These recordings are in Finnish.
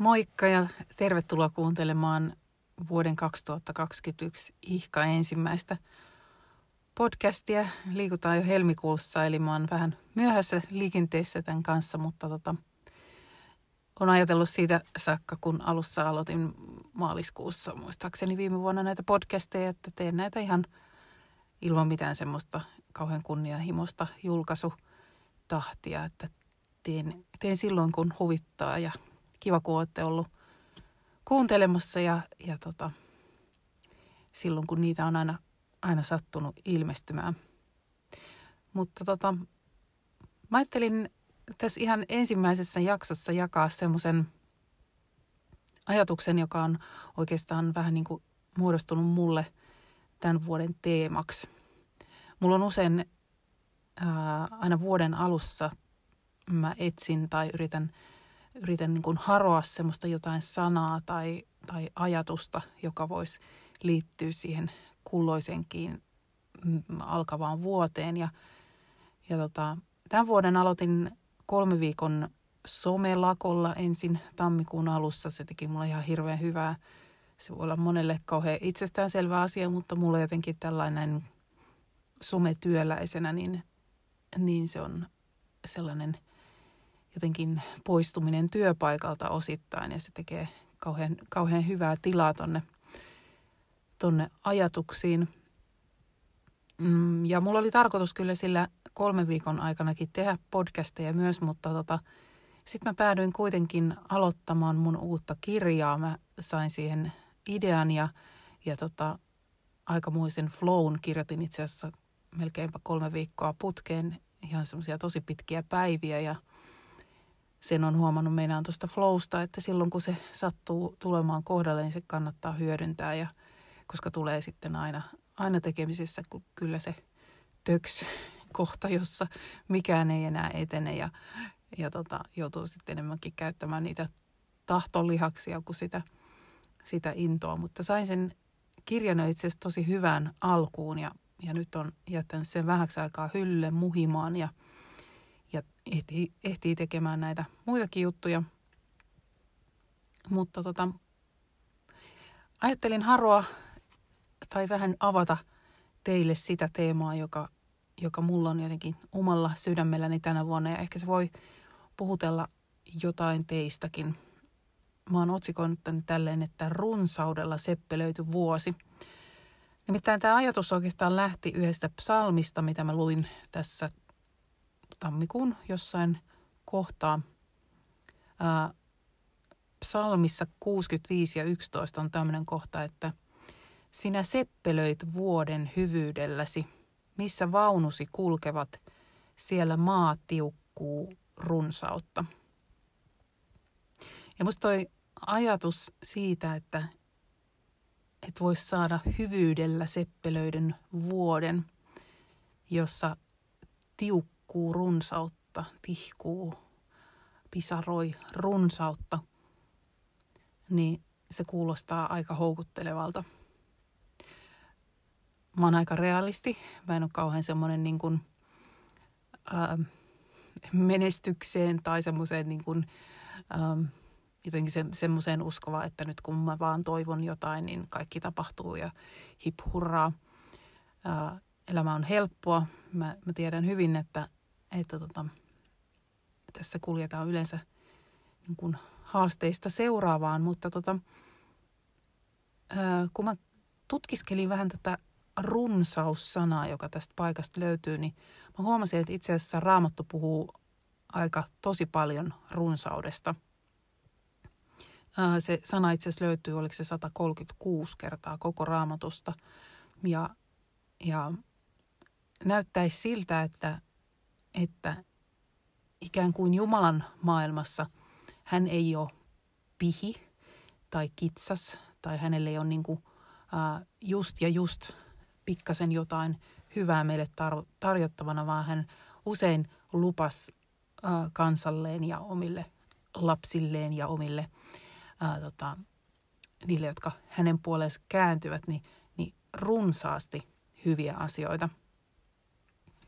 Moikka ja tervetuloa kuuntelemaan vuoden 2021 ihka ensimmäistä podcastia. Liikutaan jo helmikuussa, eli mä oon vähän myöhässä liikenteessä tämän kanssa, mutta tota, on ajatellut siitä saakka, kun alussa aloitin maaliskuussa muistaakseni viime vuonna näitä podcasteja, että teen näitä ihan ilman mitään semmoista kauhean kunnianhimoista julkaisutahtia, että teen, teen silloin, kun huvittaa ja kiva, kun olette ollut kuuntelemassa ja, ja tota, silloin, kun niitä on aina, aina sattunut ilmestymään. Mutta tota, mä ajattelin tässä ihan ensimmäisessä jaksossa jakaa semmoisen ajatuksen, joka on oikeastaan vähän niin kuin muodostunut mulle tämän vuoden teemaksi. Mulla on usein ää, aina vuoden alussa mä etsin tai yritän yritän niin kuin haroa semmoista jotain sanaa tai, tai ajatusta, joka voisi liittyä siihen kulloisenkin mm, alkavaan vuoteen. Ja, ja tota, tämän vuoden aloitin kolme viikon somelakolla ensin tammikuun alussa. Se teki mulle ihan hirveän hyvää. Se voi olla monelle kauhean itsestäänselvä asia, mutta mulle jotenkin tällainen sometyöläisenä, niin, niin se on sellainen – jotenkin poistuminen työpaikalta osittain ja se tekee kauhean, kauhean hyvää tilaa tonne, tonne ajatuksiin. Mm, ja mulla oli tarkoitus kyllä sillä kolmen viikon aikanakin tehdä podcasteja myös, mutta tota, sitten mä päädyin kuitenkin aloittamaan mun uutta kirjaa. Mä sain siihen idean ja, ja tota, aikamoisen flown kirjoitin itse asiassa melkeinpä kolme viikkoa putkeen ihan semmoisia tosi pitkiä päiviä ja – sen on huomannut meinaan tuosta flowsta, että silloin kun se sattuu tulemaan kohdalle, niin se kannattaa hyödyntää ja koska tulee sitten aina, aina tekemisessä kun kyllä se töks kohta, jossa mikään ei enää etene ja, ja tota, joutuu sitten enemmänkin käyttämään niitä tahtolihaksia kuin sitä, sitä intoa. Mutta sain sen kirjan itse asiassa tosi hyvään alkuun ja, ja nyt on jättänyt sen vähäksi aikaa hylle muhimaan ja – ja ehtii, ehtii tekemään näitä muitakin juttuja. Mutta tota, ajattelin haroa tai vähän avata teille sitä teemaa, joka, joka mulla on jotenkin omalla sydämelläni tänä vuonna. Ja ehkä se voi puhutella jotain teistäkin. Mä oon otsikoinut tänne tälleen, että runsaudella seppelöity vuosi. Nimittäin tämä ajatus oikeastaan lähti yhdestä psalmista, mitä mä luin tässä tammikuun jossain kohtaa. Ää, psalmissa 65 ja 11 on tämmöinen kohta, että sinä seppelöit vuoden hyvyydelläsi, missä vaunusi kulkevat, siellä maa tiukkuu runsautta. Ja musta toi ajatus siitä, että, että voisi saada hyvyydellä seppelöiden vuoden, jossa tiukkuu tihkuu runsautta, tihkuu, pisaroi runsautta, niin se kuulostaa aika houkuttelevalta. Mä oon aika realisti. Mä en ole kauhean semmoinen niin kuin, ää, menestykseen tai semmoiseen niin kuin, ää, jotenkin se, semmoiseen uskova, että nyt kun mä vaan toivon jotain, niin kaikki tapahtuu ja hip hurraa. Ää, elämä on helppoa. Mä, mä tiedän hyvin, että että tota, tässä kuljetaan yleensä niin kuin haasteista seuraavaan, mutta tota, ää, kun mä tutkiskelin vähän tätä runsaussanaa, joka tästä paikasta löytyy, niin mä huomasin, että itse asiassa Raamattu puhuu aika tosi paljon runsaudesta. Ää, se sana itse asiassa löytyy, oliko se 136 kertaa koko Raamatusta. Ja, ja näyttäisi siltä, että että ikään kuin Jumalan maailmassa hän ei ole pihi tai kitsas tai hänelle ei ole niin kuin, uh, just ja just pikkasen jotain hyvää meille tar- tarjottavana, vaan hän usein lupas uh, kansalleen ja omille lapsilleen ja omille uh, tota, niille, jotka hänen puoleensa kääntyvät, niin, niin runsaasti hyviä asioita.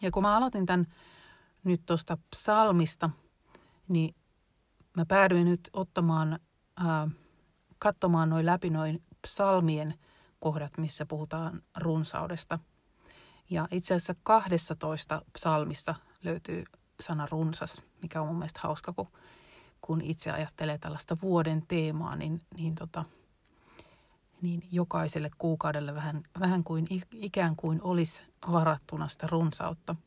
Ja kun mä aloitin tämän nyt tuosta psalmista, niin mä päädyin nyt ottamaan, ää, katsomaan noin läpi noin psalmien kohdat, missä puhutaan runsaudesta. Ja itse asiassa 12 psalmista löytyy sana runsas, mikä on mun mielestä hauska, kun, kun itse ajattelee tällaista vuoden teemaa, niin, niin, tota, niin jokaiselle kuukaudelle vähän, vähän kuin ikään kuin olisi varattuna sitä runsautta –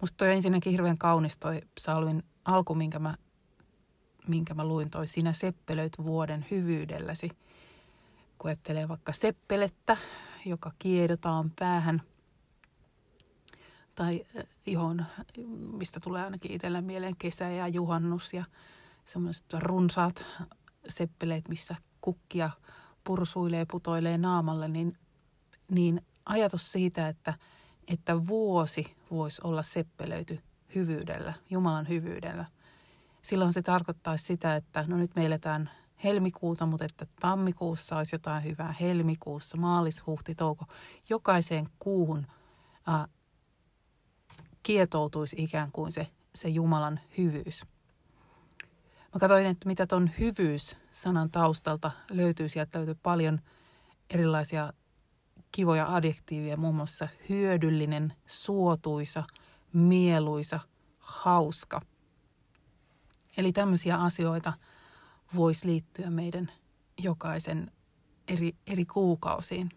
Musta toi ensinnäkin hirveän kaunis toi psalmin alku, minkä mä, minkä mä luin toi Sinä seppelöit vuoden hyvyydelläsi. Kun vaikka seppelettä, joka kiedotaan päähän, tai äh, johon, mistä tulee ainakin itsellä mieleen kesä ja juhannus ja semmoiset runsaat seppeleet, missä kukkia pursuilee, putoilee naamalle, niin, niin ajatus siitä, että, että vuosi voisi olla seppelöity hyvyydellä, Jumalan hyvyydellä. Silloin se tarkoittaisi sitä, että no nyt me eletään helmikuuta, mutta että tammikuussa olisi jotain hyvää, helmikuussa, maalis, huhti, touko. Jokaiseen kuuhun äh, kietoutuisi ikään kuin se, se Jumalan hyvyys. Mä katsoin, että mitä tuon hyvyys-sanan taustalta löytyy. Sieltä löytyy paljon erilaisia kivoja adjektiiveja, muun muassa hyödyllinen, suotuisa, mieluisa, hauska. Eli tämmöisiä asioita voisi liittyä meidän jokaisen eri, eri kuukausiin.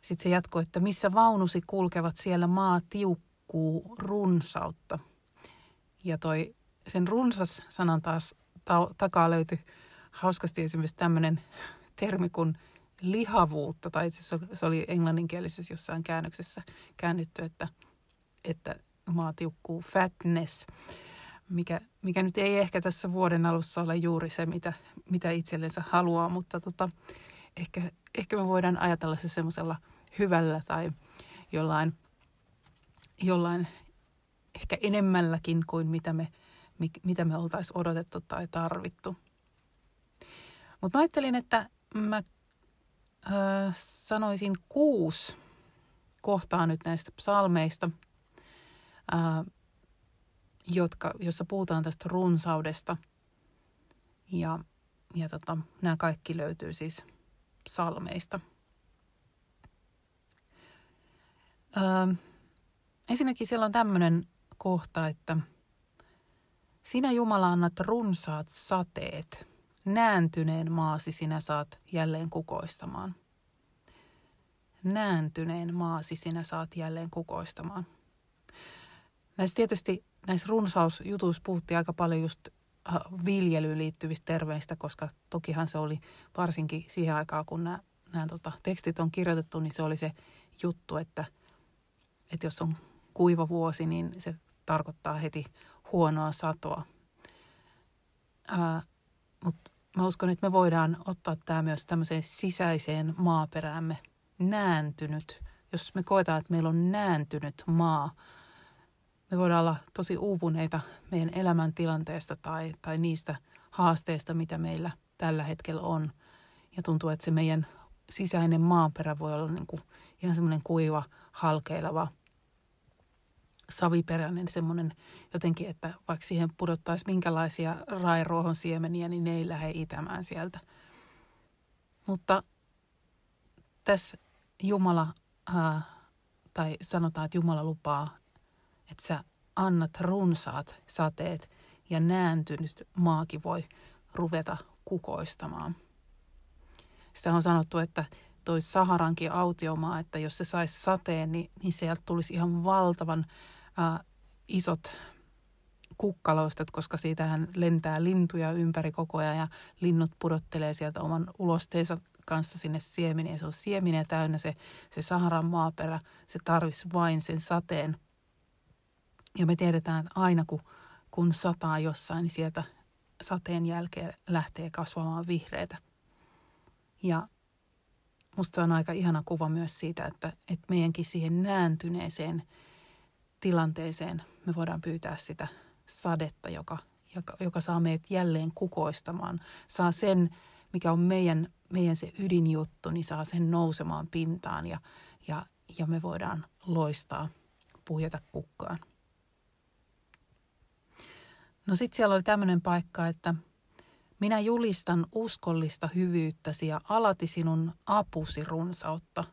Sitten se jatkoi, että missä vaunusi kulkevat, siellä maa tiukkuu runsautta. Ja toi sen runsas sanan taas ta- takaa löytyi hauskasti esimerkiksi tämmöinen termi kuin lihavuutta, tai itse se oli englanninkielisessä jossain käännöksessä käännetty, että, että maa tiukkuu fatness, mikä, mikä nyt ei ehkä tässä vuoden alussa ole juuri se, mitä, mitä itsellensä haluaa, mutta tota, ehkä, ehkä me voidaan ajatella se semmoisella hyvällä tai jollain, jollain ehkä enemmälläkin kuin mitä me, mitä me oltaisiin odotettu tai tarvittu. Mutta mä ajattelin, että mä Sanoisin kuusi kohtaa nyt näistä psalmeista, jotka, jossa puhutaan tästä runsaudesta. Ja, ja tota, nämä kaikki löytyy siis psalmeista. Öö, ensinnäkin siellä on tämmöinen kohta, että sinä Jumala annat runsaat sateet – Nääntyneen maasi sinä saat jälleen kukoistamaan. Nääntyneen maasi sinä saat jälleen kukoistamaan. Näissä tietysti näissä runsausjutuissa puhuttiin aika paljon just äh, viljelyyn liittyvistä terveistä, koska tokihan se oli varsinkin siihen aikaan, kun nämä, nämä tota, tekstit on kirjoitettu, niin se oli se juttu, että, että jos on kuiva vuosi, niin se tarkoittaa heti huonoa satoa. Äh, Mutta mä uskon, että me voidaan ottaa tämä myös tämmöiseen sisäiseen maaperäämme nääntynyt. Jos me koetaan, että meillä on nääntynyt maa, me voidaan olla tosi uupuneita meidän elämäntilanteesta tai, tai niistä haasteista, mitä meillä tällä hetkellä on. Ja tuntuu, että se meidän sisäinen maaperä voi olla niin kuin ihan semmoinen kuiva, halkeileva – saviperäinen semmoinen jotenkin, että vaikka siihen pudottaisi minkälaisia rairuohon siemeniä, niin ne ei lähde itämään sieltä. Mutta tässä Jumala, ää, tai sanotaan, että Jumala lupaa, että sä annat runsaat sateet ja nääntynyt maakin voi ruveta kukoistamaan. Sitä on sanottu, että toi Saharankin autiomaa, että jos se saisi sateen, niin, niin sieltä tulisi ihan valtavan äh, isot kukkaloistot, koska siitähän lentää lintuja ympäri koko ajan ja linnut pudottelee sieltä oman ulosteensa kanssa sinne sieminiin. Se on sieminiä täynnä se, se Saharan maaperä. Se tarvisi vain sen sateen. Ja me tiedetään, että aina kun, kun sataa jossain, niin sieltä sateen jälkeen lähtee kasvamaan vihreitä. Ja musta on aika ihana kuva myös siitä, että, että meidänkin siihen nääntyneeseen tilanteeseen me voidaan pyytää sitä sadetta, joka, joka, joka saa meidät jälleen kukoistamaan. Saa sen, mikä on meidän, meidän se ydinjuttu, niin saa sen nousemaan pintaan ja, ja, ja me voidaan loistaa, puhjata kukkaan. No sitten siellä oli tämmöinen paikka, että minä julistan uskollista hyvyyttäsi ja alati sinun apusi runsautta,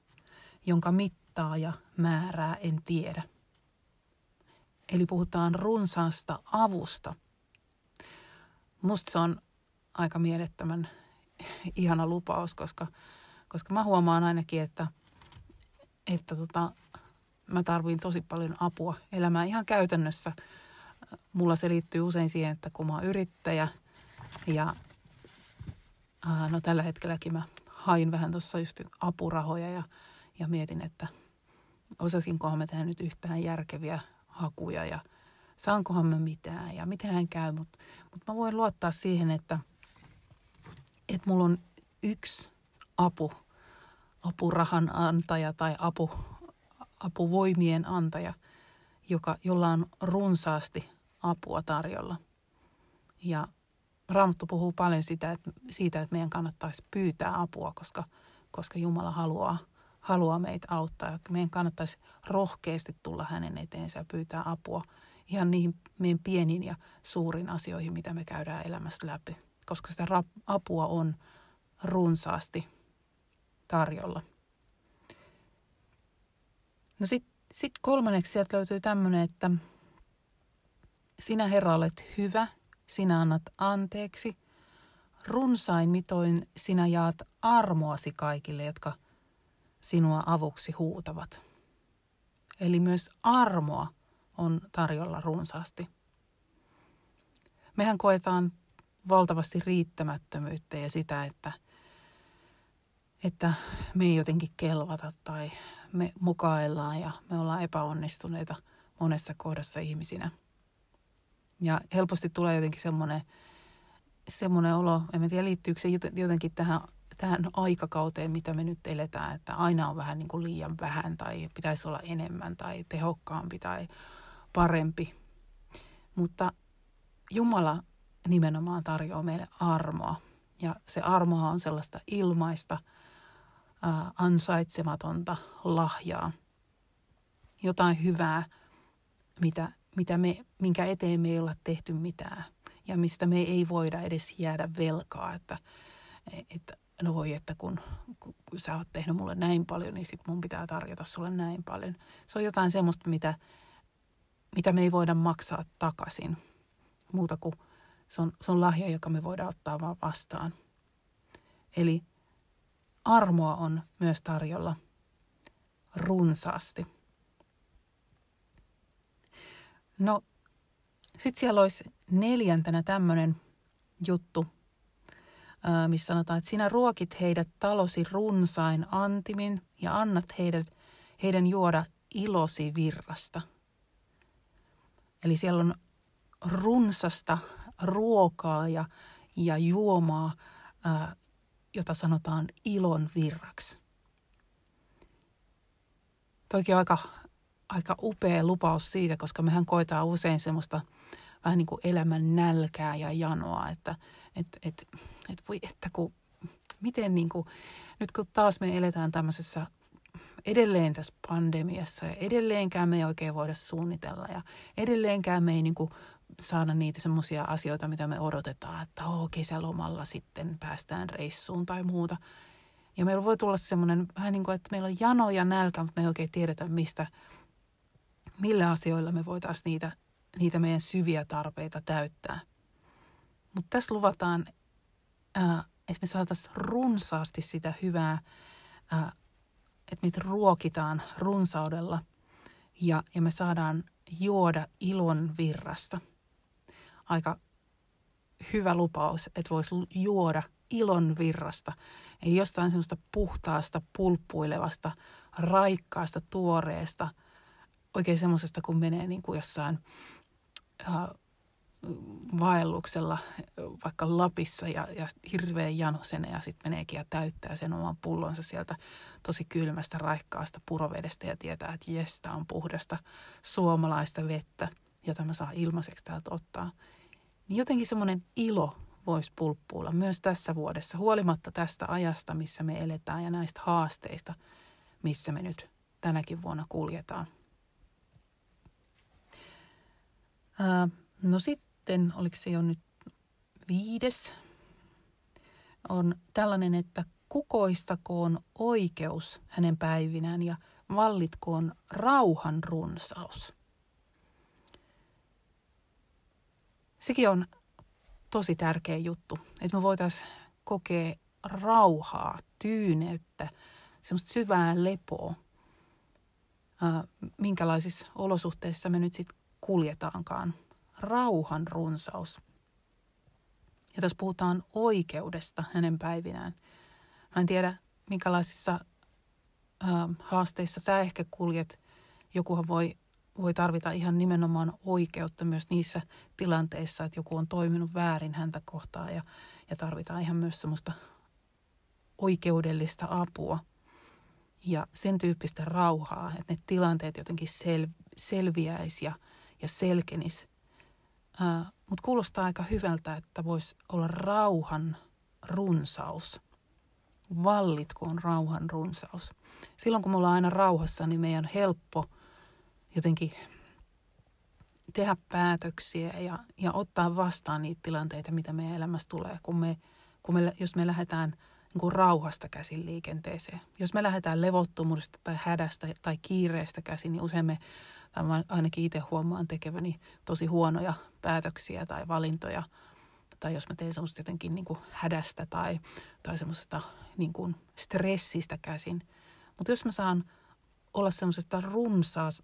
jonka mittaa ja määrää en tiedä. Eli puhutaan runsaasta avusta. Musta se on aika mielettömän ihana lupaus, koska, koska mä huomaan ainakin, että, että tota, mä tarvin tosi paljon apua elämään ihan käytännössä. Mulla se liittyy usein siihen, että kun mä oon yrittäjä ja ää, no tällä hetkelläkin mä hain vähän tuossa just apurahoja ja, ja mietin, että osasinkohan mä tehdä nyt yhtään järkeviä hakuja ja saankohan mä mitään ja miten hän käy. Mutta mut mä voin luottaa siihen, että, että mulla on yksi apu, apurahan antaja tai apu, apuvoimien antaja, joka, jolla on runsaasti apua tarjolla. Ja Raamattu puhuu paljon sitä, että, siitä, että meidän kannattaisi pyytää apua, koska, koska Jumala haluaa – haluaa meitä auttaa. Meidän kannattaisi rohkeasti tulla hänen eteensä ja pyytää apua ihan niihin meidän pieniin ja suurin asioihin, mitä me käydään elämässä läpi. Koska sitä apua on runsaasti tarjolla. No sitten sit kolmanneksi sieltä löytyy tämmöinen, että sinä Herra olet hyvä, sinä annat anteeksi, runsain mitoin sinä jaat armoasi kaikille, jotka sinua avuksi huutavat. Eli myös armoa on tarjolla runsaasti. Mehän koetaan valtavasti riittämättömyyttä ja sitä, että, että me ei jotenkin kelvata tai me mukaillaan ja me ollaan epäonnistuneita monessa kohdassa ihmisinä. Ja helposti tulee jotenkin semmoinen, semmoinen olo, en tiedä liittyykö se jotenkin tähän tähän aikakauteen, mitä me nyt eletään, että aina on vähän niin kuin liian vähän tai pitäisi olla enemmän tai tehokkaampi tai parempi. Mutta Jumala nimenomaan tarjoaa meille armoa. Ja se armoa on sellaista ilmaista, ansaitsematonta lahjaa. Jotain hyvää, mitä, mitä me, minkä eteen me ei olla tehty mitään. Ja mistä me ei voida edes jäädä velkaa. Että, että no voi, että kun, kun, sä oot tehnyt mulle näin paljon, niin sit mun pitää tarjota sulle näin paljon. Se on jotain semmoista, mitä, mitä me ei voida maksaa takaisin. Muuta kuin se on, se on lahja, joka me voidaan ottaa vaan vastaan. Eli armoa on myös tarjolla runsaasti. No, sitten siellä olisi neljäntenä tämmöinen juttu, missä sanotaan, että sinä ruokit heidät talosi runsain antimin ja annat heidät, heidän juoda ilosi virrasta. Eli siellä on runsasta ruokaa ja, ja juomaa, ää, jota sanotaan ilon virraksi. Toikin on aika, aika upea lupaus siitä, koska mehän koetaan usein semmoista vähän niin kuin elämän nälkää ja janoa, että – että et, et voi että kun, miten niin kuin, nyt kun taas me eletään tämmöisessä edelleen tässä pandemiassa ja edelleenkään me ei oikein voida suunnitella ja edelleenkään me ei niin kuin saada niitä semmoisia asioita, mitä me odotetaan, että oh, kesälomalla sitten päästään reissuun tai muuta. Ja meillä voi tulla semmoinen vähän niin kuin, että meillä on jano ja nälkä, mutta me ei oikein tiedetä, mistä, millä asioilla me voitaisiin niitä, niitä meidän syviä tarpeita täyttää – mutta tässä luvataan, ää, että me saataisiin runsaasti sitä hyvää, ää, että meitä ruokitaan runsaudella ja, ja me saadaan juoda ilon virrasta. Aika hyvä lupaus, että voisi juoda ilon virrasta. Ei jostain semmoista puhtaasta, pulppuilevasta, raikkaasta, tuoreesta, oikein semmoisesta, kun menee niin kuin jossain äh, vaelluksella vaikka Lapissa ja, ja hirveän janosene ja sitten meneekin ja täyttää sen oman pullonsa sieltä tosi kylmästä, raikkaasta purovedestä ja tietää, että jes, on puhdasta suomalaista vettä, jota mä saan ilmaiseksi täältä ottaa. Niin jotenkin semmoinen ilo voisi pulppuilla myös tässä vuodessa, huolimatta tästä ajasta, missä me eletään ja näistä haasteista, missä me nyt tänäkin vuonna kuljetaan. Ää, no sitten, oliko se jo nyt viides, on tällainen, että kukoistakoon oikeus hänen päivinään ja vallitkoon rauhan runsaus. Sekin on tosi tärkeä juttu, että me voitaisiin kokea rauhaa, tyyneyttä, semmoista syvää lepoa, minkälaisissa olosuhteissa me nyt sitten kuljetaankaan. Rauhan runsaus. Ja tässä puhutaan oikeudesta hänen päivinään. Mä en tiedä, minkälaisissa haasteissa sä ehkä kuljet. Jokuhan voi voi tarvita ihan nimenomaan oikeutta myös niissä tilanteissa, että joku on toiminut väärin häntä kohtaan ja, ja tarvitaan ihan myös semmoista oikeudellista apua ja sen tyyppistä rauhaa, että ne tilanteet jotenkin sel, selviäisi ja, ja selkenis. Mutta kuulostaa aika hyvältä, että voisi olla rauhan runsaus. Vallit, kun on rauhan runsaus. Silloin kun me ollaan aina rauhassa, niin meidän on helppo – jotenkin tehdä päätöksiä ja, ja ottaa vastaan niitä tilanteita, mitä meidän elämässä tulee, kun me, kun me, jos me lähdetään niin kuin rauhasta käsin liikenteeseen. Jos me lähdetään levottomuudesta tai hädästä tai kiireestä käsin, niin usein me, tai ainakin itse huomaan tekeväni tosi huonoja päätöksiä tai valintoja. Tai jos mä teen semmoista jotenkin niin kuin hädästä tai, tai semmoisesta niin kuin stressistä käsin. Mutta jos mä saan olla semmoisesta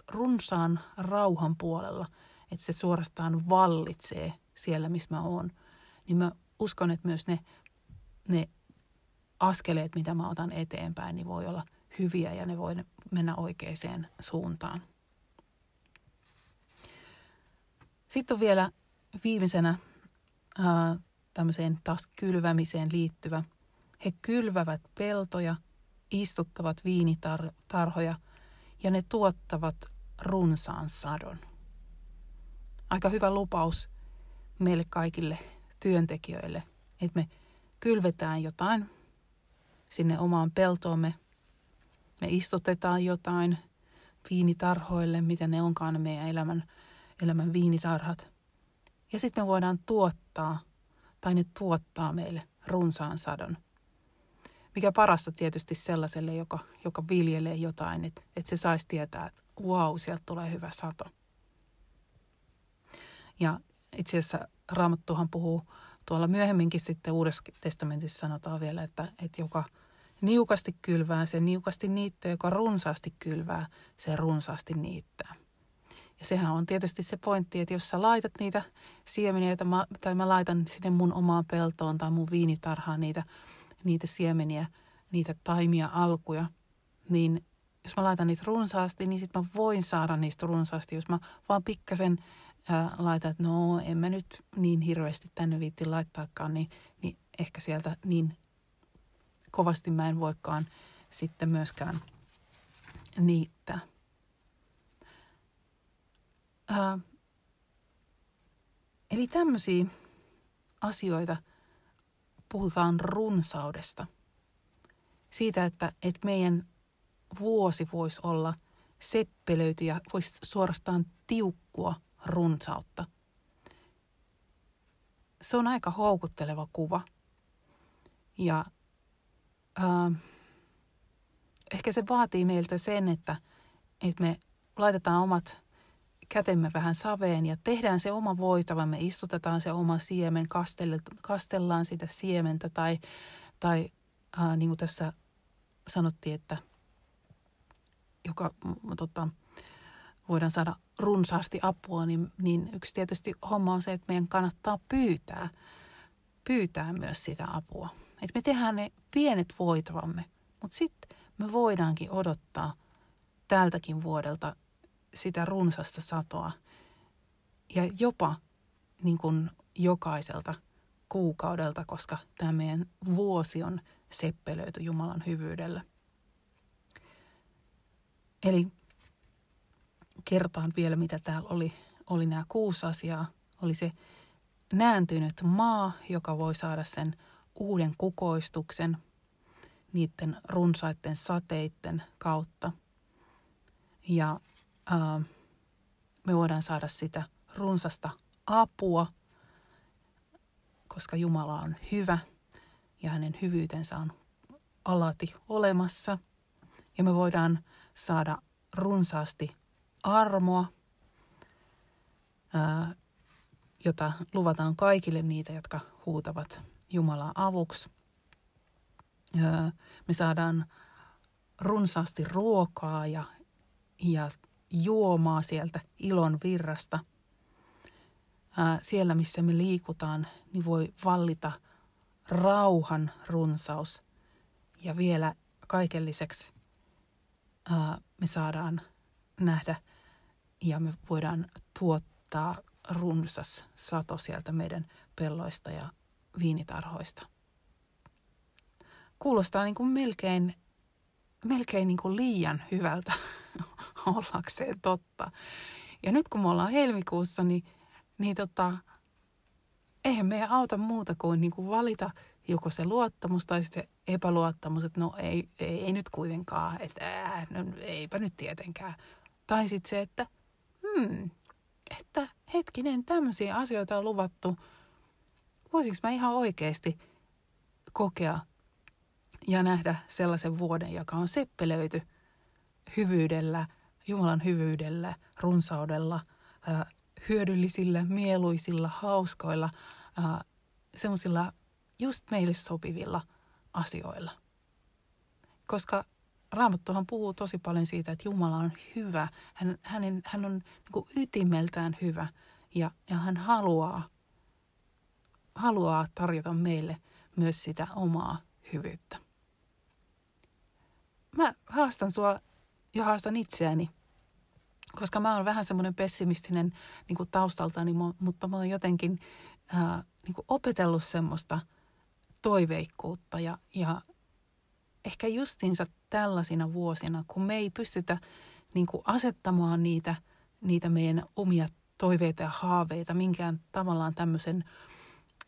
runsaan rauhan puolella, että se suorastaan vallitsee siellä, missä mä oon, niin mä uskon, että myös ne, ne askeleet, mitä mä otan eteenpäin, niin voi olla hyviä ja ne voi mennä oikeaan suuntaan. Sitten on vielä viimeisenä ää, tämmöiseen taas kylvämiseen liittyvä. He kylvävät peltoja, istuttavat viinitarhoja – ja ne tuottavat runsaan sadon. Aika hyvä lupaus meille kaikille työntekijöille, että me kylvetään jotain sinne omaan peltoomme. Me istutetaan jotain viinitarhoille, mitä ne onkaan meidän elämän, elämän viinitarhat. Ja sitten me voidaan tuottaa, tai ne tuottaa meille runsaan sadon – mikä parasta tietysti sellaiselle, joka, joka viljelee jotain, että, että se saisi tietää, että wow, sieltä tulee hyvä sato. Ja itse asiassa Raamattuhan puhuu tuolla myöhemminkin sitten Uudessa testamentissa sanotaan vielä, että, että joka niukasti kylvää, se niukasti niittää, joka runsaasti kylvää, se runsaasti niittää. Ja sehän on tietysti se pointti, että jos sä laitat niitä siemeniä, tai mä laitan sinne mun omaan peltoon tai mun viinitarhaan niitä niitä siemeniä, niitä taimia, alkuja, niin jos mä laitan niitä runsaasti, niin sitten mä voin saada niistä runsaasti. Jos mä vaan pikkasen ää, laitan, että no en mä nyt niin hirveästi tänne viitti laittaakaan, niin, niin ehkä sieltä niin kovasti mä en voikaan sitten myöskään niittää. Ää, eli tämmöisiä asioita – puhutaan runsaudesta. Siitä, että, että meidän vuosi voisi olla seppelöity ja voisi suorastaan tiukkua runsautta. Se on aika houkutteleva kuva. Ja äh, ehkä se vaatii meiltä sen, että, että me laitetaan omat kätemme vähän saveen ja tehdään se oma voitava. Me istutetaan se oma siemen, kastellaan sitä siementä tai, tai äh, niin kuin tässä sanottiin, että joka tota, voidaan saada runsaasti apua, niin, niin yksi tietysti homma on se, että meidän kannattaa pyytää, pyytää myös sitä apua. Että me tehdään ne pienet voitavamme, mutta sitten me voidaankin odottaa tältäkin vuodelta sitä runsasta satoa ja jopa niin kuin jokaiselta kuukaudelta, koska tämä meidän vuosi on seppelöity Jumalan hyvyydellä. Eli kertaan vielä, mitä täällä oli. Oli nämä kuusi asiaa. Oli se nääntynyt maa, joka voi saada sen uuden kukoistuksen niiden runsaiden sateiden kautta. Ja ää, me voidaan saada sitä runsasta apua, koska Jumala on hyvä ja hänen hyvyytensä on alati olemassa. Ja me voidaan saada runsaasti armoa, ää, jota luvataan kaikille niitä, jotka huutavat Jumalaa avuksi. Ää, me saadaan runsaasti ruokaa ja, ja juomaa sieltä ilon virrasta. Ää, siellä, missä me liikutaan, niin voi vallita rauhan runsaus. Ja vielä kaiken lisäksi ää, me saadaan nähdä ja me voidaan tuottaa runsas sato sieltä meidän pelloista ja viinitarhoista. Kuulostaa niin kuin melkein, melkein niin kuin liian hyvältä ollakseen totta. Ja nyt kun me ollaan helmikuussa, niin, niin tota, eihän meidän auta muuta kuin, niin kuin valita joko se luottamus tai sitten epäluottamus, että no ei, ei, ei nyt kuitenkaan, että ää, no, eipä nyt tietenkään. Tai sitten se, että hmm, että hetkinen, tämmöisiä asioita on luvattu. Voisinko mä ihan oikeasti kokea ja nähdä sellaisen vuoden, joka on seppelöity hyvyydellä, Jumalan hyvyydellä, runsaudella, hyödyllisillä, mieluisilla, hauskoilla, semmoisilla just meille sopivilla asioilla. Koska Raamattuhan puhuu tosi paljon siitä, että Jumala on hyvä. Hän, hänen, hän on niin ytimeltään hyvä ja, ja hän haluaa, haluaa tarjota meille myös sitä omaa hyvyyttä. Mä haastan sua ja haastan itseäni, koska mä oon vähän semmoinen pessimistinen niin kuin taustaltani, mutta mä oon jotenkin ää, niin kuin opetellut semmoista toiveikkuutta ja, ja ehkä justiinsa tällaisina vuosina, kun me ei pystytä niin kuin asettamaan niitä, niitä meidän omia toiveita ja haaveita minkään tavallaan tämmöisen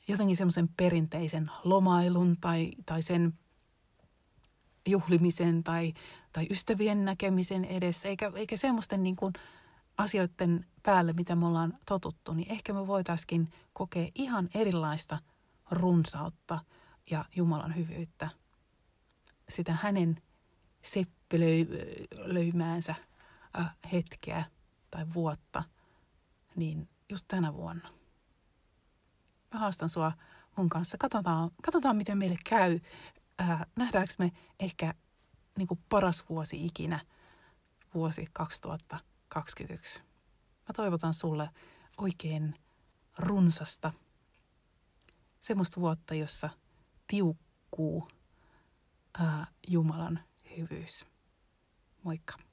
jotenkin semmoisen perinteisen lomailun tai, tai sen juhlimisen tai, tai ystävien näkemisen edessä, eikä, eikä semmoisten niin kuin asioiden päälle, mitä me ollaan totuttu, niin ehkä me voitaisiin kokea ihan erilaista runsautta ja Jumalan hyvyyttä sitä hänen seppelöimäänsä äh, hetkeä tai vuotta, niin just tänä vuonna. Mä haastan sua mun kanssa. Katsotaan, katsotaan miten meille käy. Äh, nähdäänkö me ehkä niin kuin paras vuosi ikinä, vuosi 2021. Mä toivotan sulle oikein runsasta, semmoista vuotta, jossa tiukkuu – ää, Jumalan hyvyys. Moikka!